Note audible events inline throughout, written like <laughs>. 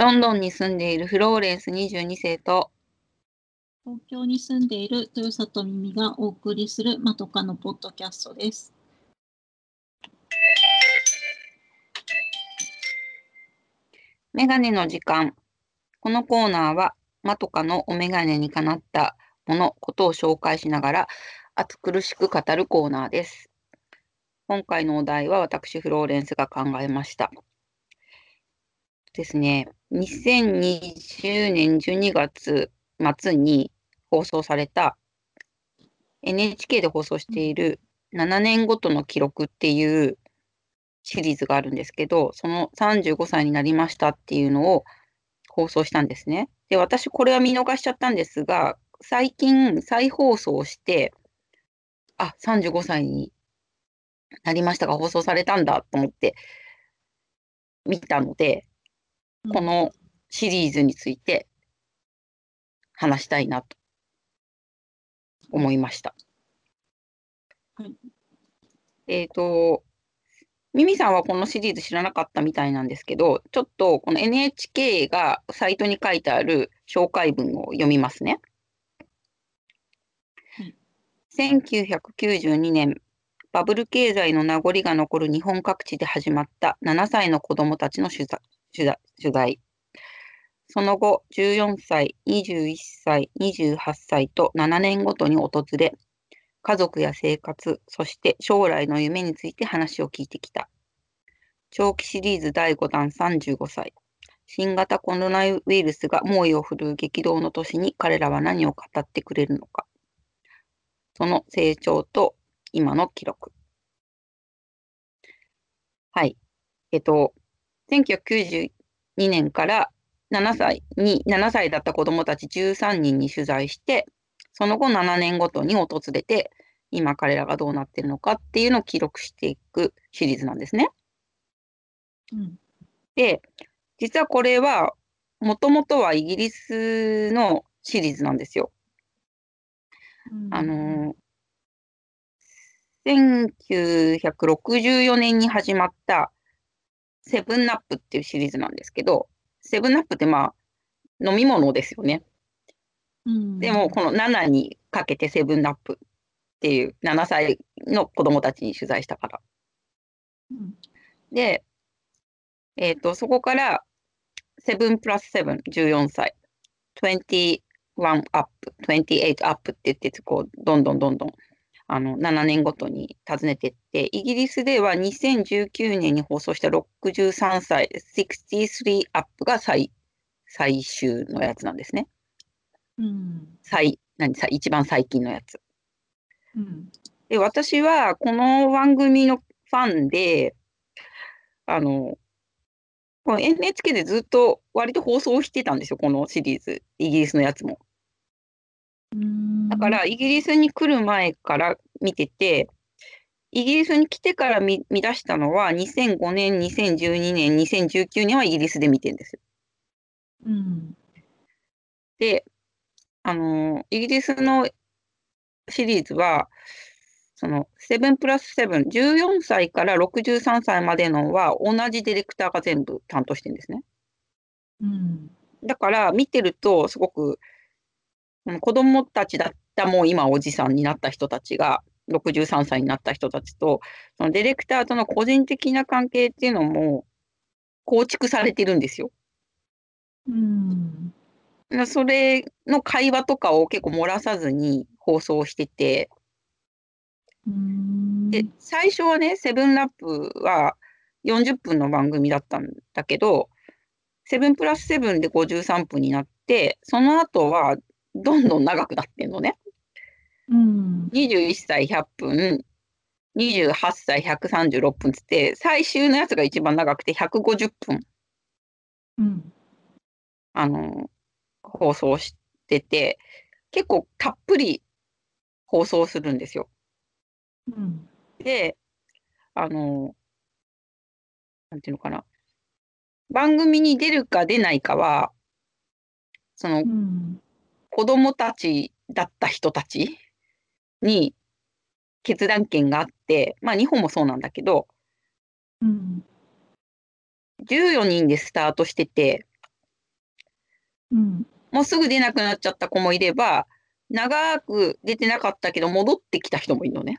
ロンドンに住んでいるフローレンス22世と東京に住んでいる豊里耳がお送りするまとかのポッドキャストです。メガネの時間。このコーナーは、まとかのお眼鏡にかなったもの、ことを紹介しながら、熱苦しく語るコーナーです。今回のお題は私、フローレンスが考えました。ですね、2020年12月末に放送された NHK で放送している7年ごとの記録っていうシリーズがあるんですけど、その35歳になりましたっていうのを放送したんですね。で、私これは見逃しちゃったんですが、最近再放送して、あ、35歳になりましたが放送されたんだと思って見たので、このシリーズについて話したいなと思いました。はいえっ、と、ミミさんはこのシリーズ知らなかったみたいなんですけど、ちょっとこの NHK がサイトに書いてある紹介文を読みますね。はい1992年、バブル経済の名残が残る日本各地で始まった7歳の子どもたちの取材取材取材。その後、14歳、21歳、28歳と7年ごとに訪れ、家族や生活、そして将来の夢について話を聞いてきた。長期シリーズ第5弾35歳。新型コロナウイルスが猛威を振るう激動の年に彼らは何を語ってくれるのか。その成長と今の記録。はい。えっと、1992年から7歳に、7歳だった子どもたち13人に取材して、その後7年ごとに訪れて、今彼らがどうなってるのかっていうのを記録していくシリーズなんですね。うんで、実はこれは、もともとはイギリスのシリーズなんですよ。うんあのー、1964年に始まったセブンナップっていうシリーズなんですけど、セブンナップってまあ、飲み物ですよね。うんでも、この7にかけてセブンナップっていう7歳の子供たちに取材したから。うんで、えっ、と、そこから、7プラス7、14歳、21アップ、28アップって言って、こう、どんどんどんどん、あの、7年ごとに訪ねていって、イギリスでは2019年に放送した63歳、63アップが最、最終のやつなんですね。うん最、何、最一番最近のやつ。うんで、私はこの番組のファンで、あの、この NHK でずっと割と放送してたんですよ、このシリーズ、イギリスのやつも。うんだから、イギリスに来る前から見てて、イギリスに来てから見見出したのは、2005年、2012年、2019年はイギリスで見てるんですよ。うんで、あの、イギリスのシリーズは、その、7プラス7、14歳から63歳までのは同じディレクターが全部担当してるんですね。うんだから、見てると、すごく、うん子供たちだった、もう今おじさんになった人たちが、63歳になった人たちと、そのディレクターとの個人的な関係っていうのも構築されてるんですよ。うんなそれの会話とかを結構漏らさずに放送してて、うんで、最初はね、セブンラップは40分の番組だったんだけど、セブンプラスセブンで53分になって、その後はどんどん長くなってんのね。うん。21歳100分、28歳136分つって、最終のやつが一番長くて150分、うん。あの、放送してて、結構たっぷり放送するんですよ。うん。で、あの、なんていうのかな。番組に出るか出ないかは、そのうん。子供たちだった人たちに決断権があって、まあ日本もそうなんだけど、うん14人でスタートしてて、うん。もうすぐ出なくなっちゃった子もいれば、長く出てなかったけど戻ってきた人もいるのね。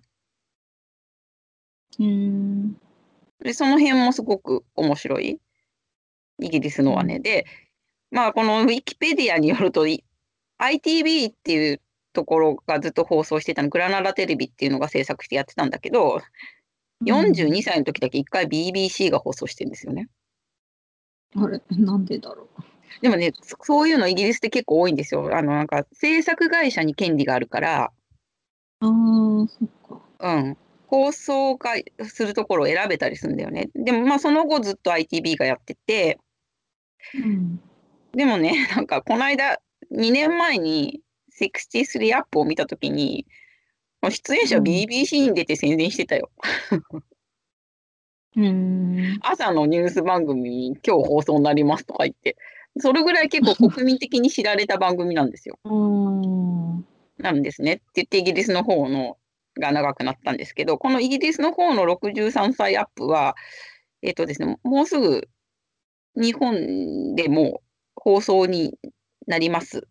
へーで、その辺もすごく面白い。イギリスのはね。で、まあ、このウィキペディアによると、い ITV っていうところがずっと放送してたの、グラナダテレビっていうのが制作してやってたんだけど、42歳の時だけ一回 BBC が放送してるんですよね。あれ、なんでだろでもね、そそういうのイギリスって結構多いんですよ。あの、なんか制作会社に権利があるから、う。ああ、そっか。うん。放送会するところを選べたりするんだよね。でもまあその後ずっと ITV がやってて、うん。でもね、なんかこの間、2年前に63アップを見たときに、出演者うん BBC に出て宣伝してたよ。へ <laughs> ー朝のニュース番組に今日放送になりますとか言って、それぐらい結構 <laughs> 国民的に知られた番組なんですよ。<laughs> なんですねって言ってイギリスの方のが長くなったんですけど、このイギリスの方の63歳アップは、えっ、とですね、もうすぐ日本でも放送になります。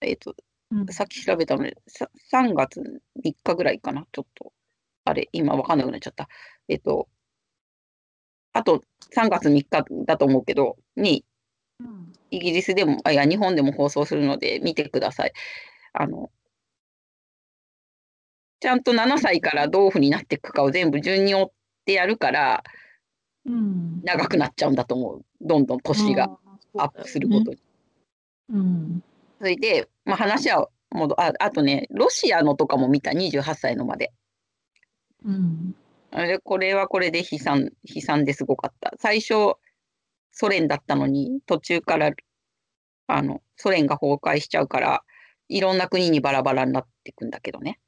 えっ、と、うんさっき調べたので、さ3月3日ぐらいかな、ちょっと。あれ、今わかんなくなっちゃった。えっ、と、あと3月3日だと思うけど、に、うんイギリスでも、あ、いや、日本でも放送するので見てください。あの、ちゃんと7歳からどういうふうになっていくかを全部順に追ってやるから、うん。長くなっちゃうんだと思う。どんどん年がアップすることに。うん。それで、まあ、話は戻あ、あとね、ロシアのとかも見た、28歳のまで。うん。あれ、これはこれで悲惨、悲惨ですごかった。最初、ソ連だったのに、途中から、あの、ソ連が崩壊しちゃうから、いろんな国にバラバラになっていくんだけどね。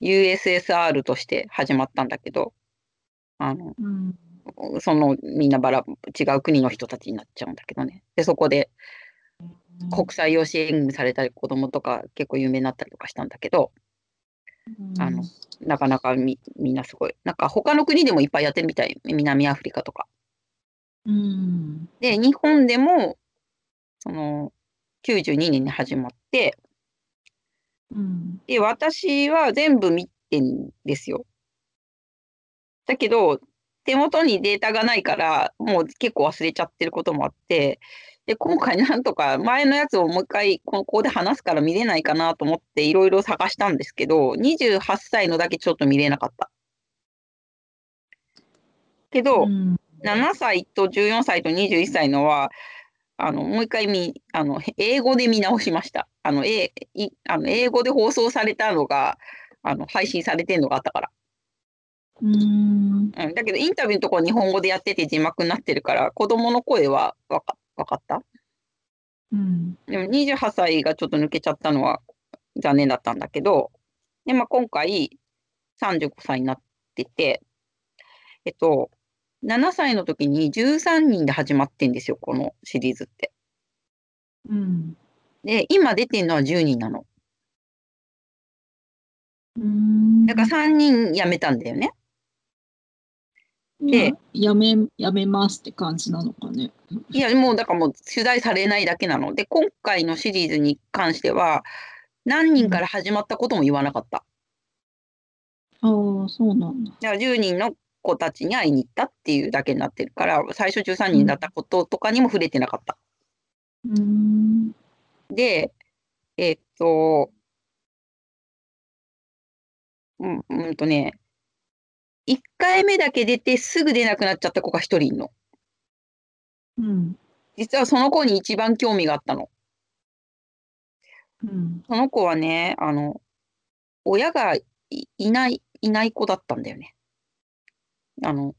USSR として始まったんだけど、あの、うん。そのみんなバラ、違う国の人たちになっちゃうんだけどね。で、そこで国際養子縁組された子供とか結構有名になったりとかしたんだけど、あのなかなかみみんなすごい。なんか他の国でもいっぱいやってるみたい。南アフリカとか。うん。で、日本でも、その、92年に始まって、うん。で、私は全部見てんですよ。だけど、手元にデータがないから、もう結構忘れちゃってることもあって、で、今回なんとか前のやつをもう一回ここで話すから見れないかなと思っていろいろ探したんですけど、28歳のだけちょっと見れなかった。けど、うん。7歳と14歳と21歳のは、あの、もう一回見、あの、英語で見直しました。あの、えいあの英語で放送されたのが、あの、配信されてるのがあったから。うん。うん、だけど、インタビューのところ日本語でやってて字幕になってるから、子供の声はわかわかった？うん。でも28歳がちょっと抜けちゃったのは残念だったんだけど、で、まあ、今回35歳になってて、えっと、7歳の時に13人で始まってんですよ、このシリーズって。うん。で、今出てるのは10人なの。うん。だから3人辞めたんだよね。でまあやめ、やめますって感じなのかね。いや、もうだからもう取材されないだけなので、今回のシリーズに関しては、何人から始まったことも言わなかった。ああ、そうなんだ。だから10人の子たちに会いに行ったっていうだけになってるから、最初13人だったこととかにも触れてなかった。うん。で、えっと、うん、うんとね、1回目だけ出てすぐ出なくなっちゃった子が1人いるの。うん。実はその子に一番興味があったの。うん。その子はね、あの、親がいいない、いない子だったんだよね。あの、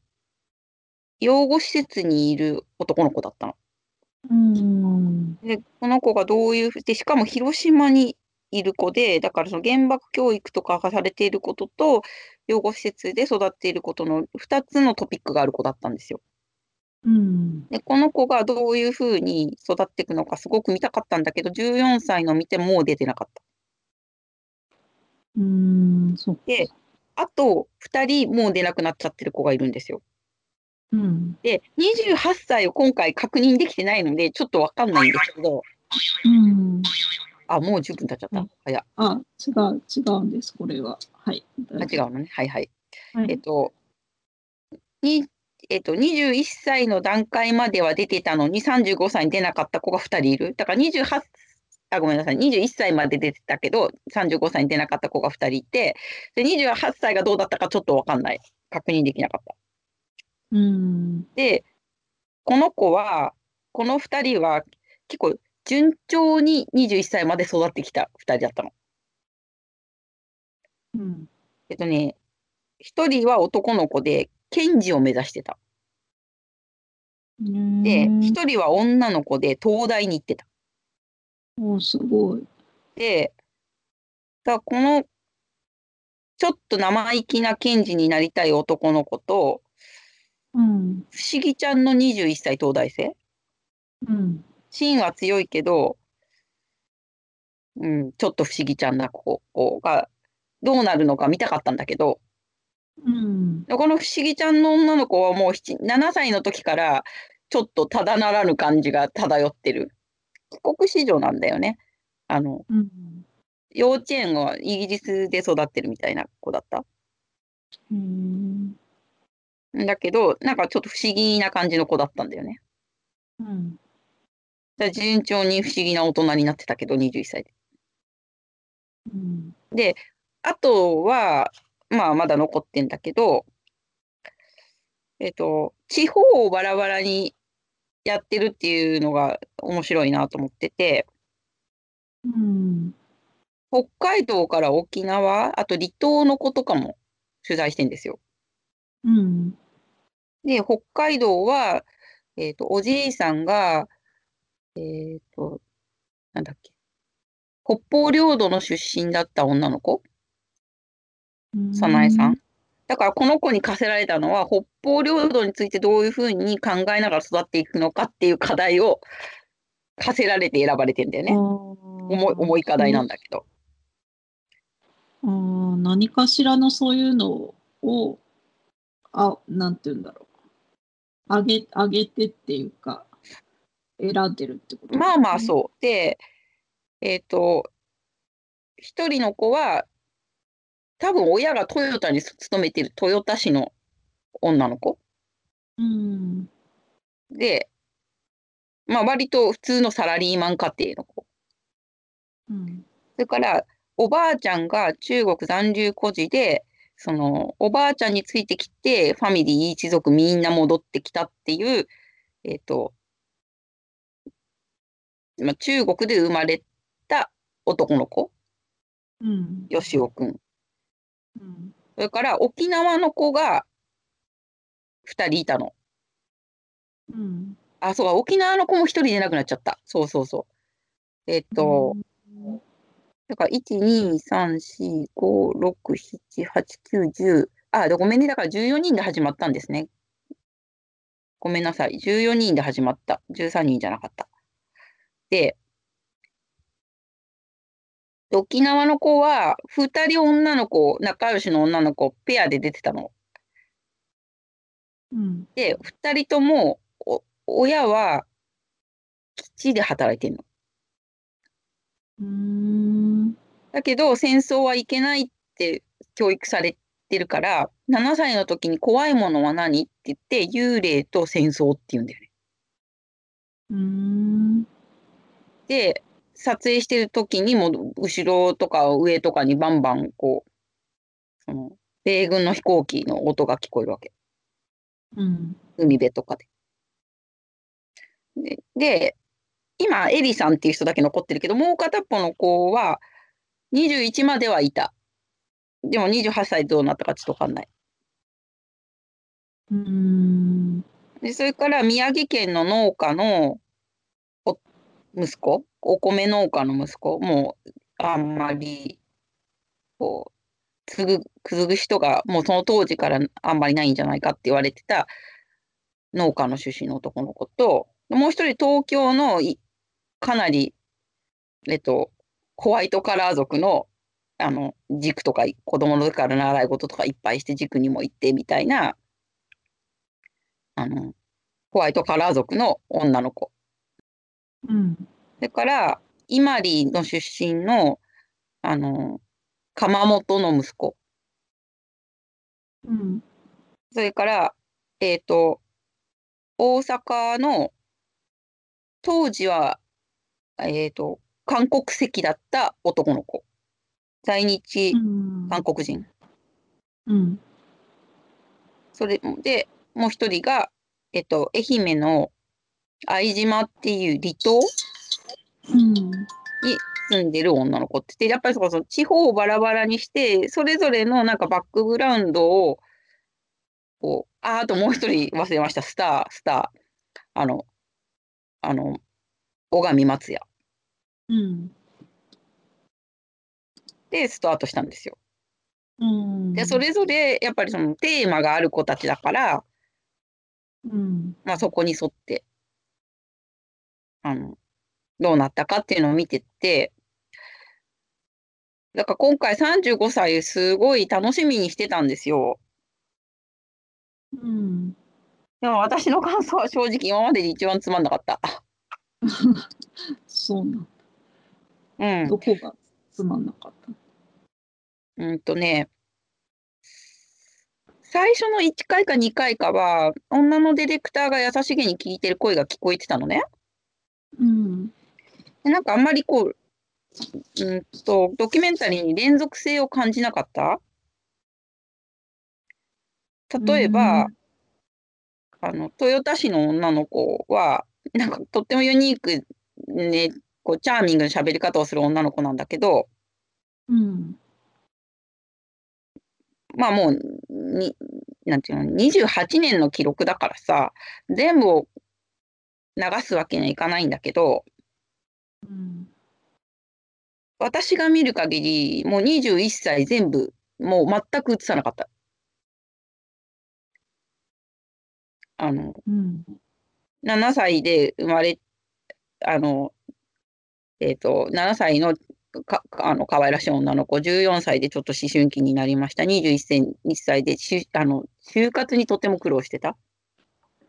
養護施設にいる男の子だったの。うん。で、この子がどういうふうで、しかも広島にいる子で、だからその原爆教育とかがされていることと、養護施設で育っていることの2つのトピックがある子だったんですよ。うん。で、この子がどういうふうに育っていくのかすごく見たかったんだけど、14歳の見てもう出てなかった。うん。そっか。で、あと2人もう出なくなっちゃってる子がいるんですよ。うん。で、28歳を今回確認できてないので、ちょっとわかんないんですけど、うん。あ、もう10分経っちゃった。うん早っあ、違う、違うんです、これは。はい。あ、違うのね。はいはい。はい。えっと、に、えっと、21歳の段階までは出てたのに、35歳に出なかった子が2人いる。だから28、あ、ごめんなさい。21歳まで出てたけど、35歳に出なかった子が2人いて、で、28歳がどうだったかちょっとわかんない。確認できなかった。うん。で、この子は、この2人は結構順調に21歳まで育ってきた2人だったの。うん。えっとね、1人は男の子で、検事を目指してた。で、うん1人は女の子で東大に行ってた。おすごい。で、だこの、ちょっと生意気な検事になりたい男の子と、うん。不思議ちゃんの21歳東大生。うん。芯は強いけど、うん、ちょっと不思議ちゃんな子子が、どうなるのか見たかったんだけど、うん。でこの不思議ちゃんの女の子はもう7 7歳の時から、ちょっとただならぬ感じが漂ってる。帰国子女なんだよね。あの、うん。幼稚園はイギリスで育ってるみたいな子だった。うん。だけど、なんかちょっと不思議な感じの子だったんだよね。うん。だ順調に不思議な大人になってたけど、21歳で。うん。で、あとは、まあまだ残ってんだけど、えっと、地方をバラバラにやってるっていうのが面白いなと思ってて、うん。北海道から沖縄、あと離島の子とかも取材してんですよ。うん。で、北海道は、えっと、おじいさんが、えっと、なんだっけ、北方領土の出身だった女の子？早苗さん。だからこの子に課せられたのは、北方領土についてどういうふうに考えながら育っていくのかっていう課題を課せられて選ばれてんだよね。重い重い課題なんだけど。あー何かしらのそういうのを、あ、なんて言うんだろう。上げ、上げてっていうか、選んでるってことまあまあう。そう。で、えっと、一人の子は、多分親がトヨタに勤めてる豊田市の女の子うん。で、まあ割と普通のサラリーマン家庭の子。うん。それから、おばあちゃんが中国残留孤児で、その、おばあちゃんについてきて、ファミリー一族みんな戻ってきたっていう、えっと、まあ、中国で生まれた男の子、うん。よしおくん。うん。それから、沖縄の子が二人いたの。うん。あ、そうか、沖縄の子も一人でなくなっちゃった。そうそうそう。えっと、だから、1、2、3、4、5、6、7、8、9、10。あ、でごめんね。だから14人で始まったんですね。ごめんなさい。14人で始まった。13人じゃなかった。沖縄の子は、2人女の子、仲良しの女の子、ペアで出てたの。うん。で、2人とも、お親は、基地で働いてんの。うん。だけど、戦争はいけないって教育されてるから、7歳の時に怖いものは何？って言って、幽霊と戦争って言うんだよね。うん。で、撮影してる時にも、後ろとか上とかにバンバン、こう、その、米軍の飛行機の音が聞こえるわけ。うん。海辺とかで。で、で今、エリさんっていう人だけ残ってるけど、もう片っぽの子は、21まではいた。でも28歳どうなったかちょっとわかんない。うん。で、それから宮城県の農家のお息子、お米農家の息子、もうあんまり、こう、継ぐ、継ぐ人がもうその当時からあんまりないんじゃないかって言われてた農家の出身の男の子と、もう一人東京のいかなり、えっと、ホワイトカラー族の、あの、塾とか、子供の時から習い事とかいっぱいして塾にも行ってみたいな、あの、ホワイトカラー族の女の子。うん。それから、伊万里の出身の、あの、鎌本の息子。うん。それから、えっ、と、大阪の、当時は、えっ、と、韓国籍だった男の子。在日うん。韓国人。うん。それで、もう一人が、えっ、と、愛媛の相島っていう離島？うん。住んでる女の子ってて、やっぱりそこその地方をバラバラにして、それぞれのなんかバックグラウンドを、こう、あ、あともう一人忘れました、スター、スター、あの、あの、小上松也うん。でスタートしたんですよ。うん。で、それぞれやっぱりそのテーマがある子たちだから、うん。まあそこに沿って、あの、どうなったかっていうのを見てって、だから今回35歳すごい楽しみにしてたんですよ。うん。でも私の感想は正直今までで一番つまんなかった。<laughs> そうなんうん。どこがつまんなかった？うんとね、最初の1回か2回かは、女のディレクターが優しげに聞いてる声が聞こえてたのね。うん。でなんかあんまりこう、うんと、ドキュメンタリーに連続性を感じなかった？例えば、あの、豊田市の女の子は、なんかとってもユニーク、ね、こう、チャーミングな喋り方をする女の子なんだけど、うん。まあもう、に、なんていうの、28年の記録だからさ、全部を流すわけにはいかないんだけど、うん。私が見る限り、もう21歳全部、もう全く映さなかった。あの、うん。7歳で生まれ、あの、えっ、と、7歳のか、あの、可愛らしい女の子、14歳でちょっと思春期になりました。21歳 ,1 歳でしゅ、あの、就活にとても苦労してた。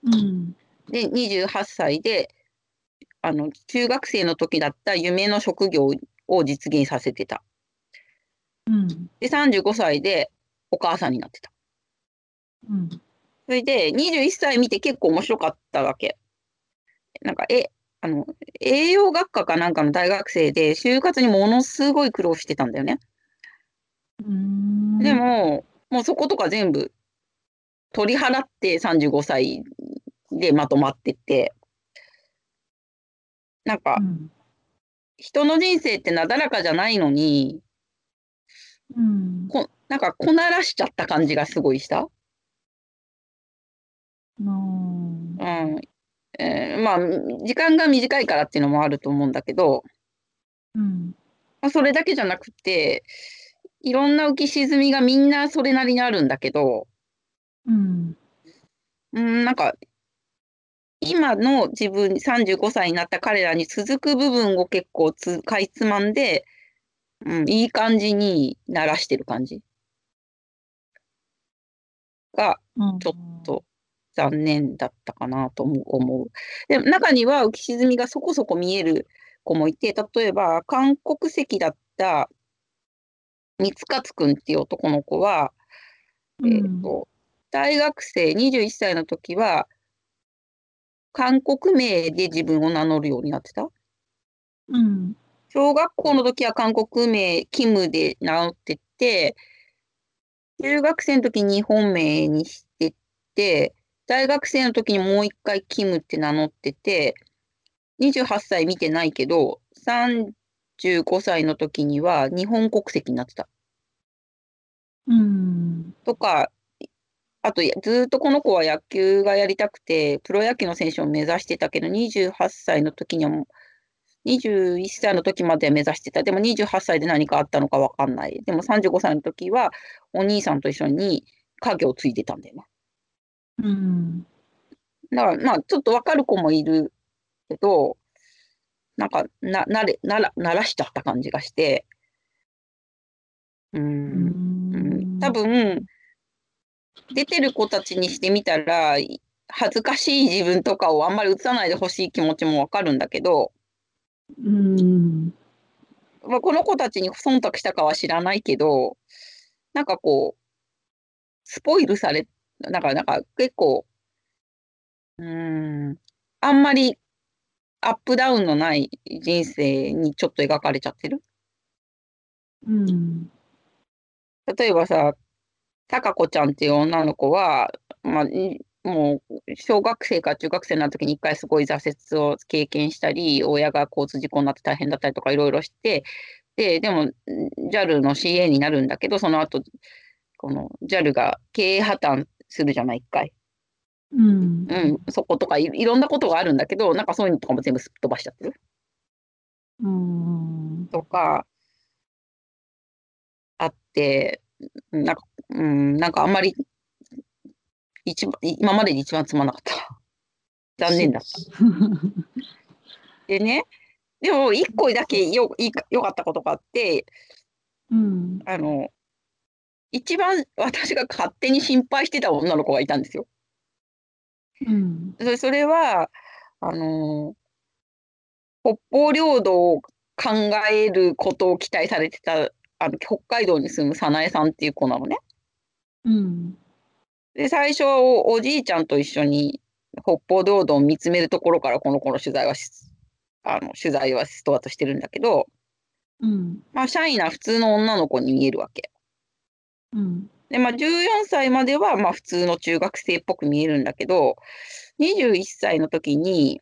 うん。で、28歳で、あの、中学生の時だった夢の職業を実現させてた。うん。で、35歳でお母さんになってた。うん。それで、21歳見て結構面白かったわけ。なんか、え、あの、栄養学科かなんかの大学生で、就活にものすごい苦労してたんだよね。うん。で、も、もうそことか全部取り払って35歳でまとまってって、なんかう、ん。人の人生ってなだらかじゃないのに、うん。こなんかこならしちゃった感じがすごいした。うん。うん。えーまあ、時間が短いからっていうのもあると思うんだけど、うん。まあ、それだけじゃなくて、いろんな浮き沈みがみんなそれなりにあるんだけど、うん。うん、なんか、今の自分、35歳になった彼らに続く部分を結構つかいつまんで、うん、いい感じにならしてる感じがうん。ちょっと残念だったかなと思う。で、中には浮き沈みがそこそこ見える子もいて、例えば韓国籍だった三勝くんっていう男の子は、うん、えーと、大学生21歳の時は、韓国名で自分を名乗るようになってた？うん。小学校の時は韓国名、キムで名乗ってて、中学生の時に日本名にしてて、大学生の時にもう一回キムって名乗ってて、28歳見てないけど、35歳の時には日本国籍になってた。うん。とか、あと、ずーっとこの子は野球がやりたくて、プロ野球の選手を目指してたけど、28歳の時にはもう、21歳の時までは目指してた。でも28歳で何かあったのかわかんない。でも35歳の時は、お兄さんと一緒に家業を継いでたんだよね。うん。だから、まあ、ちょっとわかる子もいるけど、なんか、な、なれ、なら、ならしちゃった感じがして、うー、うんん。多分、出てる子たちにしてみたら、い恥ずかしい自分とかをあんまり映さないでほしい気持ちもわかるんだけど、うん。まあ、この子たちに忖度したかは知らないけど、なんかこう、スポイルされ、なんか、なんか結構、うーん、あんまりアップダウンのない人生にちょっと描かれちゃってる。うん。例えばさ、たかこちゃんっていう女の子は、まあ、いもう小学生か中学生になる時に一回すごい挫折を経験したり、親が交通事故になって大変だったりとかいろいろして、で、でもん JAL の CA になるんだけど、その後、この JAL が経営破綻するじゃない、一回。うん。うん、そことかいいろんなことがあるんだけど、なんかそういうのとかも全部すっ飛ばしちゃってるうん。とか、あって、なんか、うん、なんかあんまり、一番、今までで一番つまんなかった。<laughs> 残念だった。<laughs> でね、でも一個だけよ、いいか良かったことがあって、うん。あの、一番私が勝手に心配してた女の子がいたんですよ。うん。それそれは、あの、北方領土を考えることを期待されてた、あの、北海道に住む早苗さんっていう子なのね。うん。で、最初、おじいちゃんと一緒に北方領土を見つめるところからこの子の取材はし、あの、取材はストートしてるんだけど、うん。まあ、シャイな普通の女の子に見えるわけ。うん。で、まあ、14歳までは、まあ、普通の中学生っぽく見えるんだけど、21歳の時に、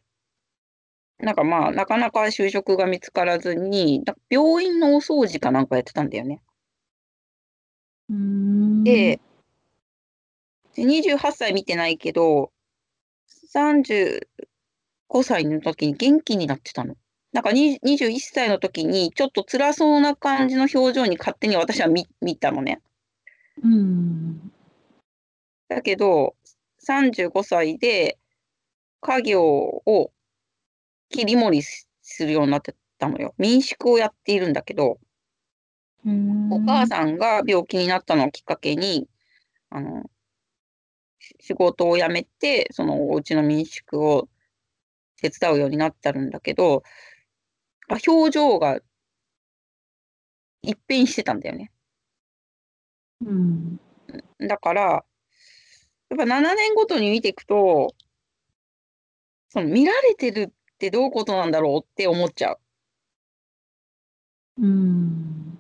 なんかまあ、なかなか就職が見つからずに、病院のお掃除かなんかやってたんだよね。うん。で、で28歳見てないけど、35歳の時に元気になってたの。なんかに21歳の時にちょっと辛そうな感じの表情に勝手に私は見見たのね。うん。だけど、35歳で家業を切り盛りすするようになってたのよ。民宿をやっているんだけど、うん。お母さんが病気になったのをきっかけに、あの、し仕事を辞めて、そのお家の民宿を手伝うようになってるんだけど、あ表情が一変してたんだよね。うん。だから、やっぱ7年ごとに見ていくと、その見られてるってどういうことなんだろうって思っちゃう。うん。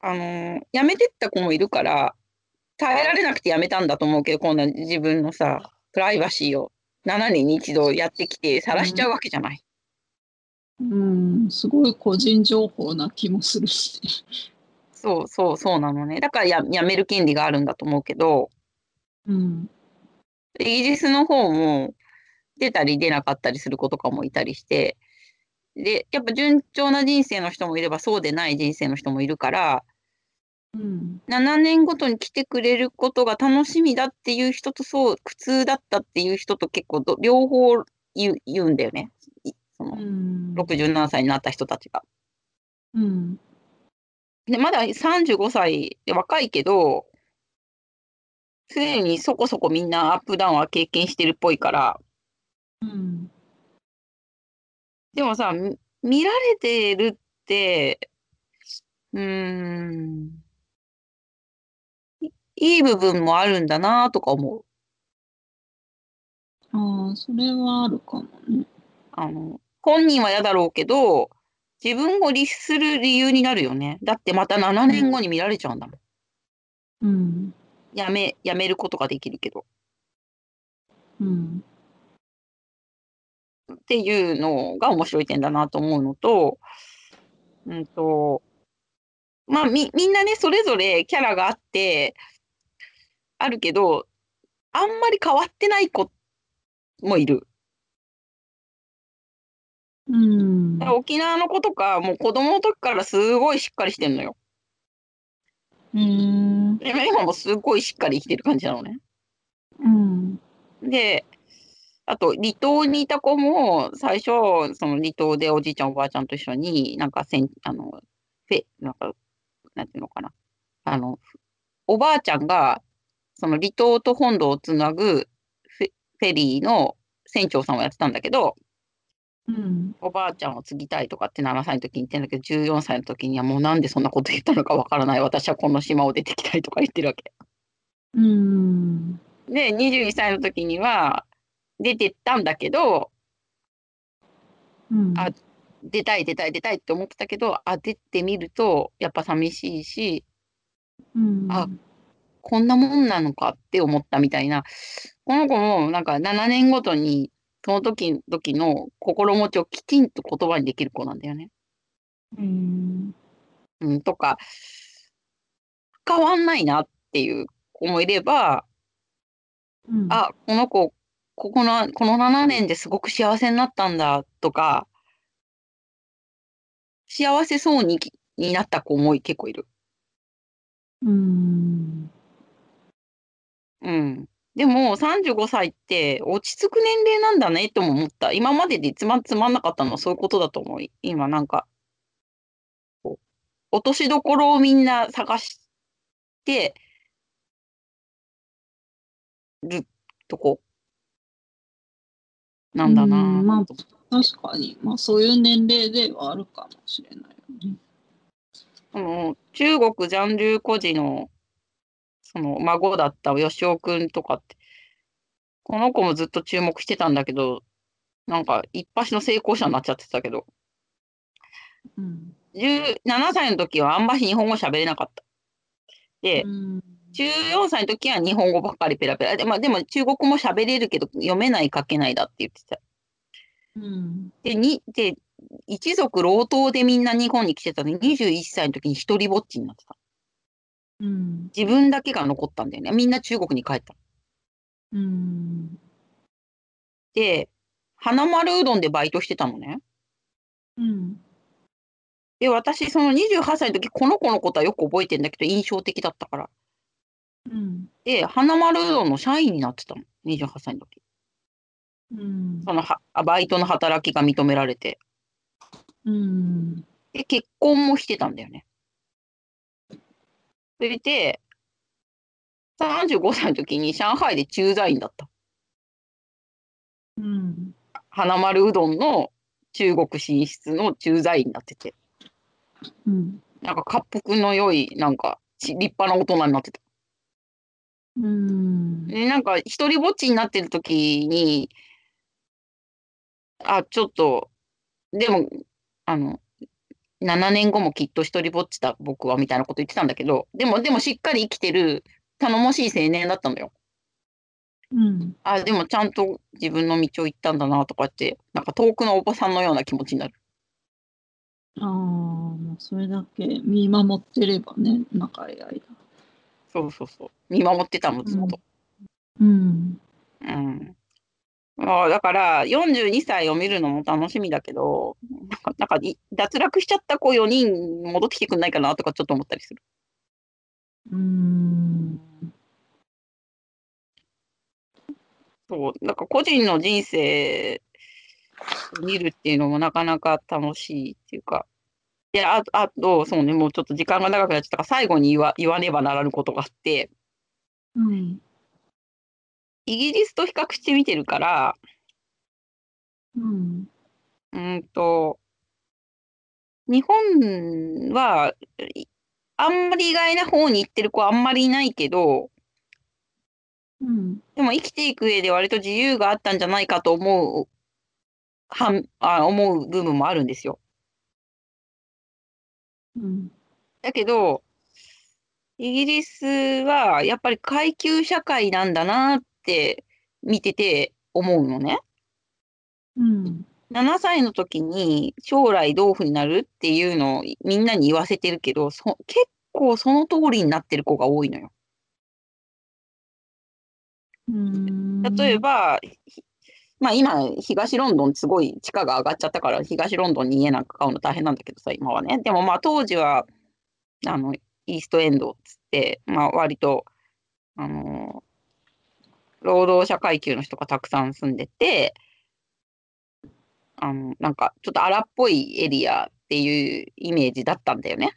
あのー辞めてった子もいるから、耐えられなくて辞めたんだと思うけど、こんな自分のさ、プライバシーを7年に一度やってきて晒しちゃうわけじゃない。うん。すごい個人情報な気もするし。そうそうそうなのね。だからや辞める権利があるんだと思うけど、うん。イギリスの方も出たり出なかったりする子とかもいたりして、で、やっぱ順調な人生の人もいればそうでない人生の人もいるから、うん。7年ごとに来てくれることが楽しみだっていう人とそう、苦痛だったっていう人と結構ど両方言うんだよね。いそのうん。67歳になった人たちが。うん。で、まだ35歳で若いけど、すでにそこそこみんなアップダウンは経験してるっぽいから、うん。でもさ、み見られてるって、うーん、いいい部分もあるんだなとか思う。ああ、それはあるかもね。あの、本人は嫌だろうけど、自分を律する理由になるよね。だってまた7年後に見られちゃうんだもん。うん。やめ、やめることができるけど。うん。っていうのが面白い点だなと思うのと、うんと、まあみ、みんなね、それぞれキャラがあって、あるけど、あんまり変わってない子もいる。うん。沖縄の子とか、もう子供の時からすごいしっかりしてんのよ。うん。で今もすごいしっかり生きてる感じなのね。うん。で、あと、離島にいた子も、最初、その離島でおじいちゃんおばあちゃんと一緒に、なんかせん、あの、フェ、なんか、なんていうのかな。あの、おばあちゃんが、その離島と本土をつなぐフェ、フェリーの船長さんをやってたんだけど、うん。おばあちゃんを継ぎたいとかって7歳の時に言ってんだけど、14歳の時にはもうなんでそんなこと言ったのかわからない。私はこの島を出てきたいとか言ってるわけ。うん。で、21歳の時には出てったんだけど、うん。あ出たい出たい出たいって思ってたけど、あ、出てみるとやっぱ寂しいし、うん。あこんなもんなのかって思ったみたいな。この子もなんか7年ごとにその時々の心持ちをきちんと言葉にできる子なんだよね。うん。うん、とか、変わんないなっていう子もいれば、うん。あ、この子、ここの、この7年ですごく幸せになったんだとか、幸せそうにきになった子も結構いる。うん。うん。でも35歳って落ち着く年齢なんだねとも思った。今までで一番つまんなかったのはそういうことだと思う。今なんか、落としどころをみんな探してるとこなんだなうんまあと確かに、まあそういう年齢ではあるかもしれないよね。あの中国残留孤児のその孫だった吉尾くんとかって、この子もずっと注目してたんだけど、なんか一発の成功者になっちゃってたけど、うん。17歳の時はあんまり日本語喋れなかった。でう、ん。14歳の時は日本語ばっかりペラペラ。で,、まあ、でも中国語も喋れるけど読めない書けないだって言ってた。うん。で、にで一族老頭でみんな日本に来てたのに21歳の時に一人ぼっちになってた。うん。自分だけが残ったんだよね。みんな中国に帰った。うん。で、花丸うどんでバイトしてたのね。うん。で、私、その28歳の時、この子のことはよく覚えてんだけど、印象的だったから。うん。で、花丸うどんの社員になってたの。28歳の時。うん。そのはバイトの働きが認められて。うん。で、結婚もしてたんだよね。それで、35歳の時に上海で駐在員だった。うん。花丸うどんの中国進出の駐在員になってて。うん。なんか滑腹の良い、なんかち立派な大人になってた。うん。で、なんか一人ぼっちになってる時に、あ、ちょっと、でも、あの、7年後もきっと一人ぼっちだ、僕は、みたいなこと言ってたんだけど、でも、でもしっかり生きてる、頼もしい青年だったのよ。うん。あ、でもちゃんと自分の道を行ったんだな、とかって、なんか遠くのおばさんのような気持ちになる。ああ、もうそれだけ見守ってればね、長い間。そうそうそう。見守ってたの、ずっと。うん。うん。まあ、だから、42歳を見るのも楽しみだけど、なんか、なんかい脱落しちゃった子4人戻ってきてくんないかなとかちょっと思ったりする。うん。そう、なんか個人の人生を見るっていうのもなかなか楽しいっていうか、で、ああと、そうね、もうちょっと時間が長くなっちゃったから、最後に言わ言わねばならぬことがあって、うん。イギリスと比較してみてるから、うん。うーんと、日本は、いあんまり意外な方に行ってる子はあんまりいないけど、うん。でも生きていく上で割と自由があったんじゃないかと思う、はん、あ、思う部分もあるんですよ。うん。だけど、イギリスはやっぱり階級社会なんだなって見てて思うのね。うん。7歳の時に将来どういうふうになるっていうのをみんなに言わせてるけど、そ結構その通りになってる子が多いのよ。うん。例えば、ひまあ今、東ロンドンすごい地価が上がっちゃったから、東ロンドンに家なんか買うの大変なんだけどさ、今はね。でもまあ当時は、あの、イーストエンドっつって、まあ割と、あの、労働者階級の人がたくさん住んでて、あの、なんかちょっと荒っぽいエリアっていうイメージだったんだよね。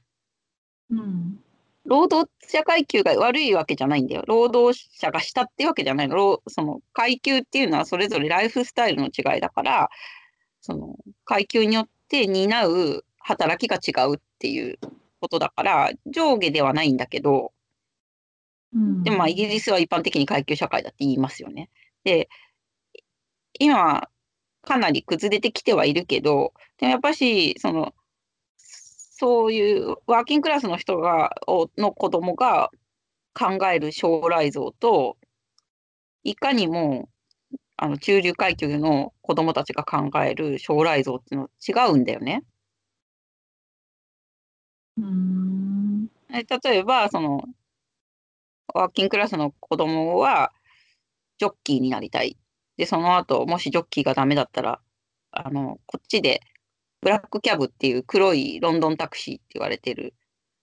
うん。労働者階級が悪いわけじゃないんだよ。労働者が下ってわけじゃないの。その階級っていうのはそれぞれライフスタイルの違いだから、その階級によって担う働きが違うっていうことだから、上下ではないんだけど、うん、でもまあイギリスは一般的に階級社会だって言いますよね。で、今、かなり崩れてきてはいるけど、でもやっぱし、その、そういうワーキングクラスの人がの子供が考える将来像といかにもあの中流階級の子供たちが考える将来像っていうのは違うんだよね。うん例えばそのワーキングクラスの子供はジョッキーになりたい。でその後もしジョッキーがダメだったらあのこっちでブラックキャブっていう黒いロンドンタクシーって言われてる。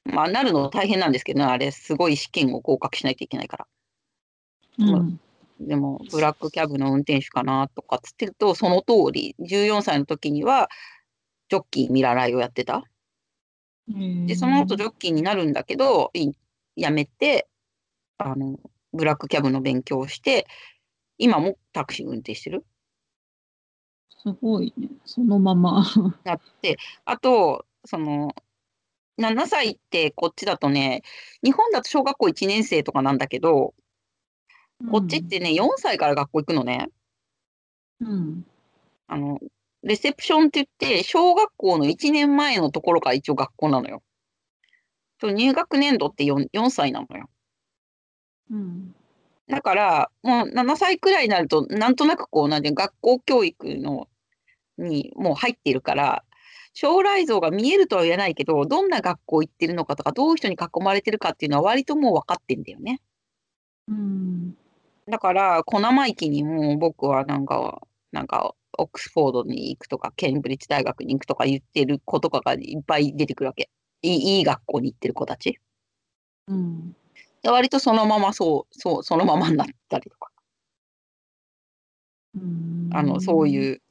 まあ、なるの大変なんですけど、ね、あれ、すごい試験を合格しないといけないから。うん、でも、ブラックキャブの運転手かなとかつってると、その通り、14歳の時には、ジョッキー見習いをやってた。で、その後ジョッキーになるんだけど、やめて、あの、ブラックキャブの勉強をして、今もタクシー運転してる。すごいね。そのまま。<laughs> だって、あと、その、7歳ってこっちだとね、日本だと小学校1年生とかなんだけど、こっちってね、4歳から学校行くのね。うん。あの、レセプションって言って、小学校の1年前のところから一応学校なのよ。入学年度って 4, 4歳なのよ。うん。だから、もう7歳くらいになると、なんとなくこう、なんて学校教育の、にもう入っているから、将来像が見えるとは言えないけど、どんな学校行ってるのかとか、どういう人に囲まれてるかっていうのは割ともう分かってんだよね。うん。だから、小生意気にも僕はなんか、なんか、オックスフォードに行くとか、ケンブリッジ大学に行くとか言ってる子とかがいっぱい出てくるわけ。いいいい学校に行ってる子たち。うん。割とそのままそう、そう、そのままになったりとか。あの、そういう、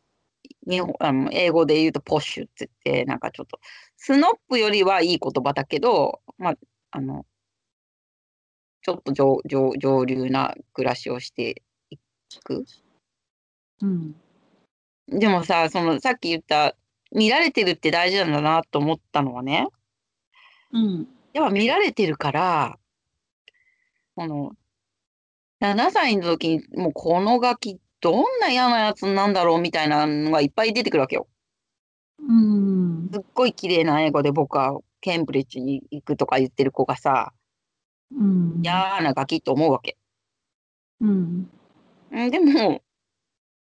日本あの英語で言うとポッシュって言って、なんかちょっと、スノップよりはいい言葉だけど、まあ、あの、ちょっと上上上流な暮らしをしていく。うん。でもさ、その、さっき言った、見られてるって大事なんだなと思ったのはね、うん。やっぱ見られてるから、この、7歳の時に、もうこのガキ、どんな嫌なやつなんだろうみたいなのがいっぱい出てくるわけよ。うん。すっごい綺麗な英語で僕はケンブリッジに行くとか言ってる子がさ、うん、嫌なガキと思うわけ。うん。でも、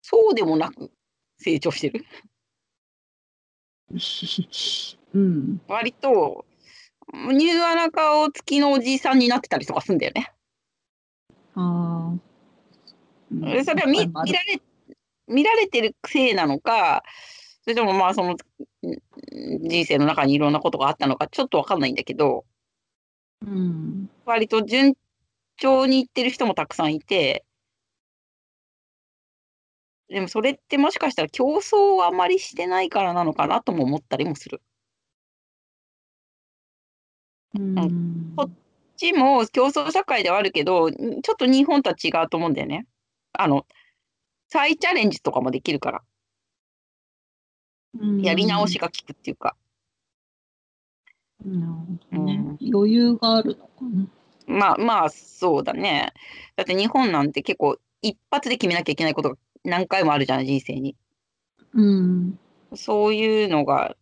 そうでもなく成長してる。うん。割と、ニューアナ顔付きのおじいさんになってたりとかするんだよね。ああ。それは見見られ見られてるせいなのか、それともまあその人生の中にいろんなことがあったのかちょっとわかんないんだけど、うん、割と順調にいってる人もたくさんいて、でもそれってもしかしたら競争をあまりしてないからなのかなとも思ったりもする。うん、こっちも競争社会ではあるけど、ちょっと日本とは違うと思うんだよね。あの、再チャレンジとかもできるから。やり直しが効くっていうか。なるほどね、うん、余裕があるのかな。まあまあ、そうだね。だって日本なんて結構一発で決めなきゃいけないことが何回もあるじゃん、人生に。うん。そういうのが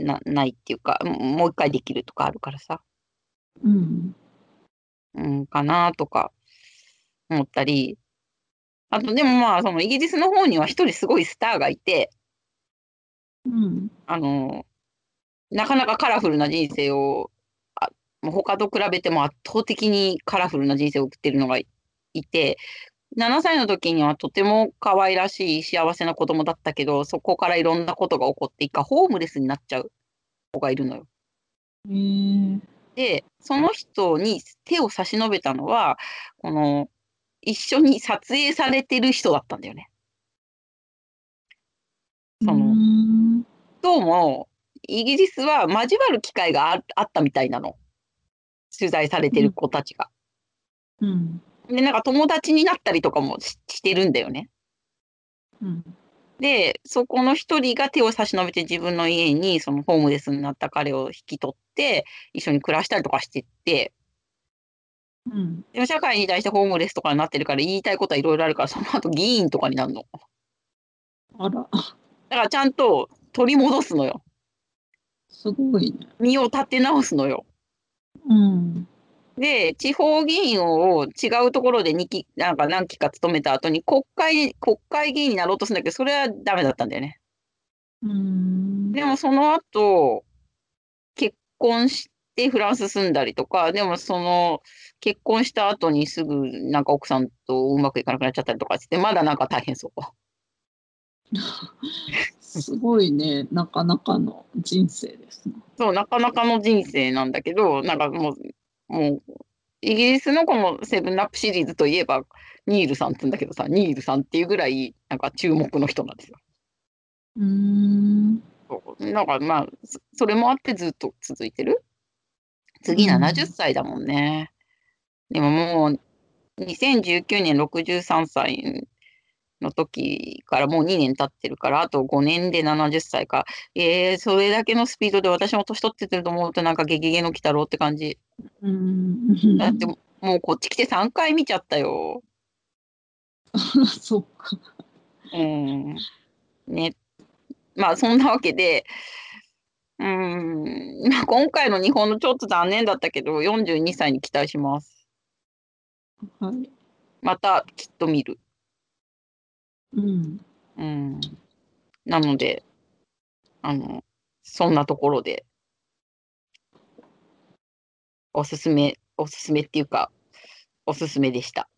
なないっていうか、もう一回できるとかあるからさ。うん。うん、かなとか思ったり。あと、でもまあ、そのイギリスの方には一人すごいスターがいて、うん。あの、なかなかカラフルな人生を、あ他と比べても圧倒的にカラフルな人生を送ってるのがいて、7歳の時にはとても可愛らしい幸せな子供だったけど、そこからいろんなことが起こっていか、ホームレスになっちゃう子がいるのよ。へーで、その人に手を差し伸べたのは、この、一緒に撮影されてる人だったんだよね。その、どうも、イギリスは交わる機会があったみたいなの。取材されてる子たちが。うん。で、なんか友達になったりとかもししてるんだよね。うん。で、そこの一人が手を差し伸べて自分の家にそのホームレスになった彼を引き取って一緒に暮らしたりとかしてって、うん。でも社会に対してホームレスとかになってるから言いたいことはいろいろあるから、その後議員とかになるの。あら、だからちゃんと取り戻すのよ。すごいね。身を立て直すのよ。うん。で、地方議員を違うところで2期、なんか何期か務めた後に国会、国会議員になろうとするんだけど、それはダメだったんだよね。うん。でもその後、結婚してフランス住んだりとか、でもその結婚した後にすぐなんか奥さんとうまくいかなくなっちゃったりとかして、まだなんか大変そう。すごいね。なかなかの人生ですね。そう、なかなかの人生なんだけど、なんかもう、もう、イギリスのこのセブンアップシリーズといえば、ニールさんって言うんだけどさ、ニールさんっていうぐらい、なんか注目の人なんですよ。うん。なんかまあ、そそれもあってずっと続いてる？次うん70歳だもんね。でももう、2019年63歳の時からもう2年経ってるから、あと5年で70歳か。えー、それだけのスピードで私も年取ってってると思うとなんかゲゲゲの鬼太郎って感じ。うん。だってもうこっち来て3回見ちゃったよ。<laughs> そっか。うん。ね。まあそんなわけで、うん、まあ今回の日本のちょっと残念だったけど、42歳に期待します。はい。またきっと見る。うん。うん。なので、あの、そんなところで、おすすめ、おすすめっていうか、おすすめでした。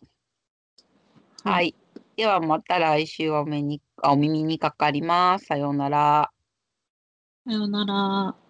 はい。ではまた来週お目に、あお耳にかかります。さようなら。さようなら。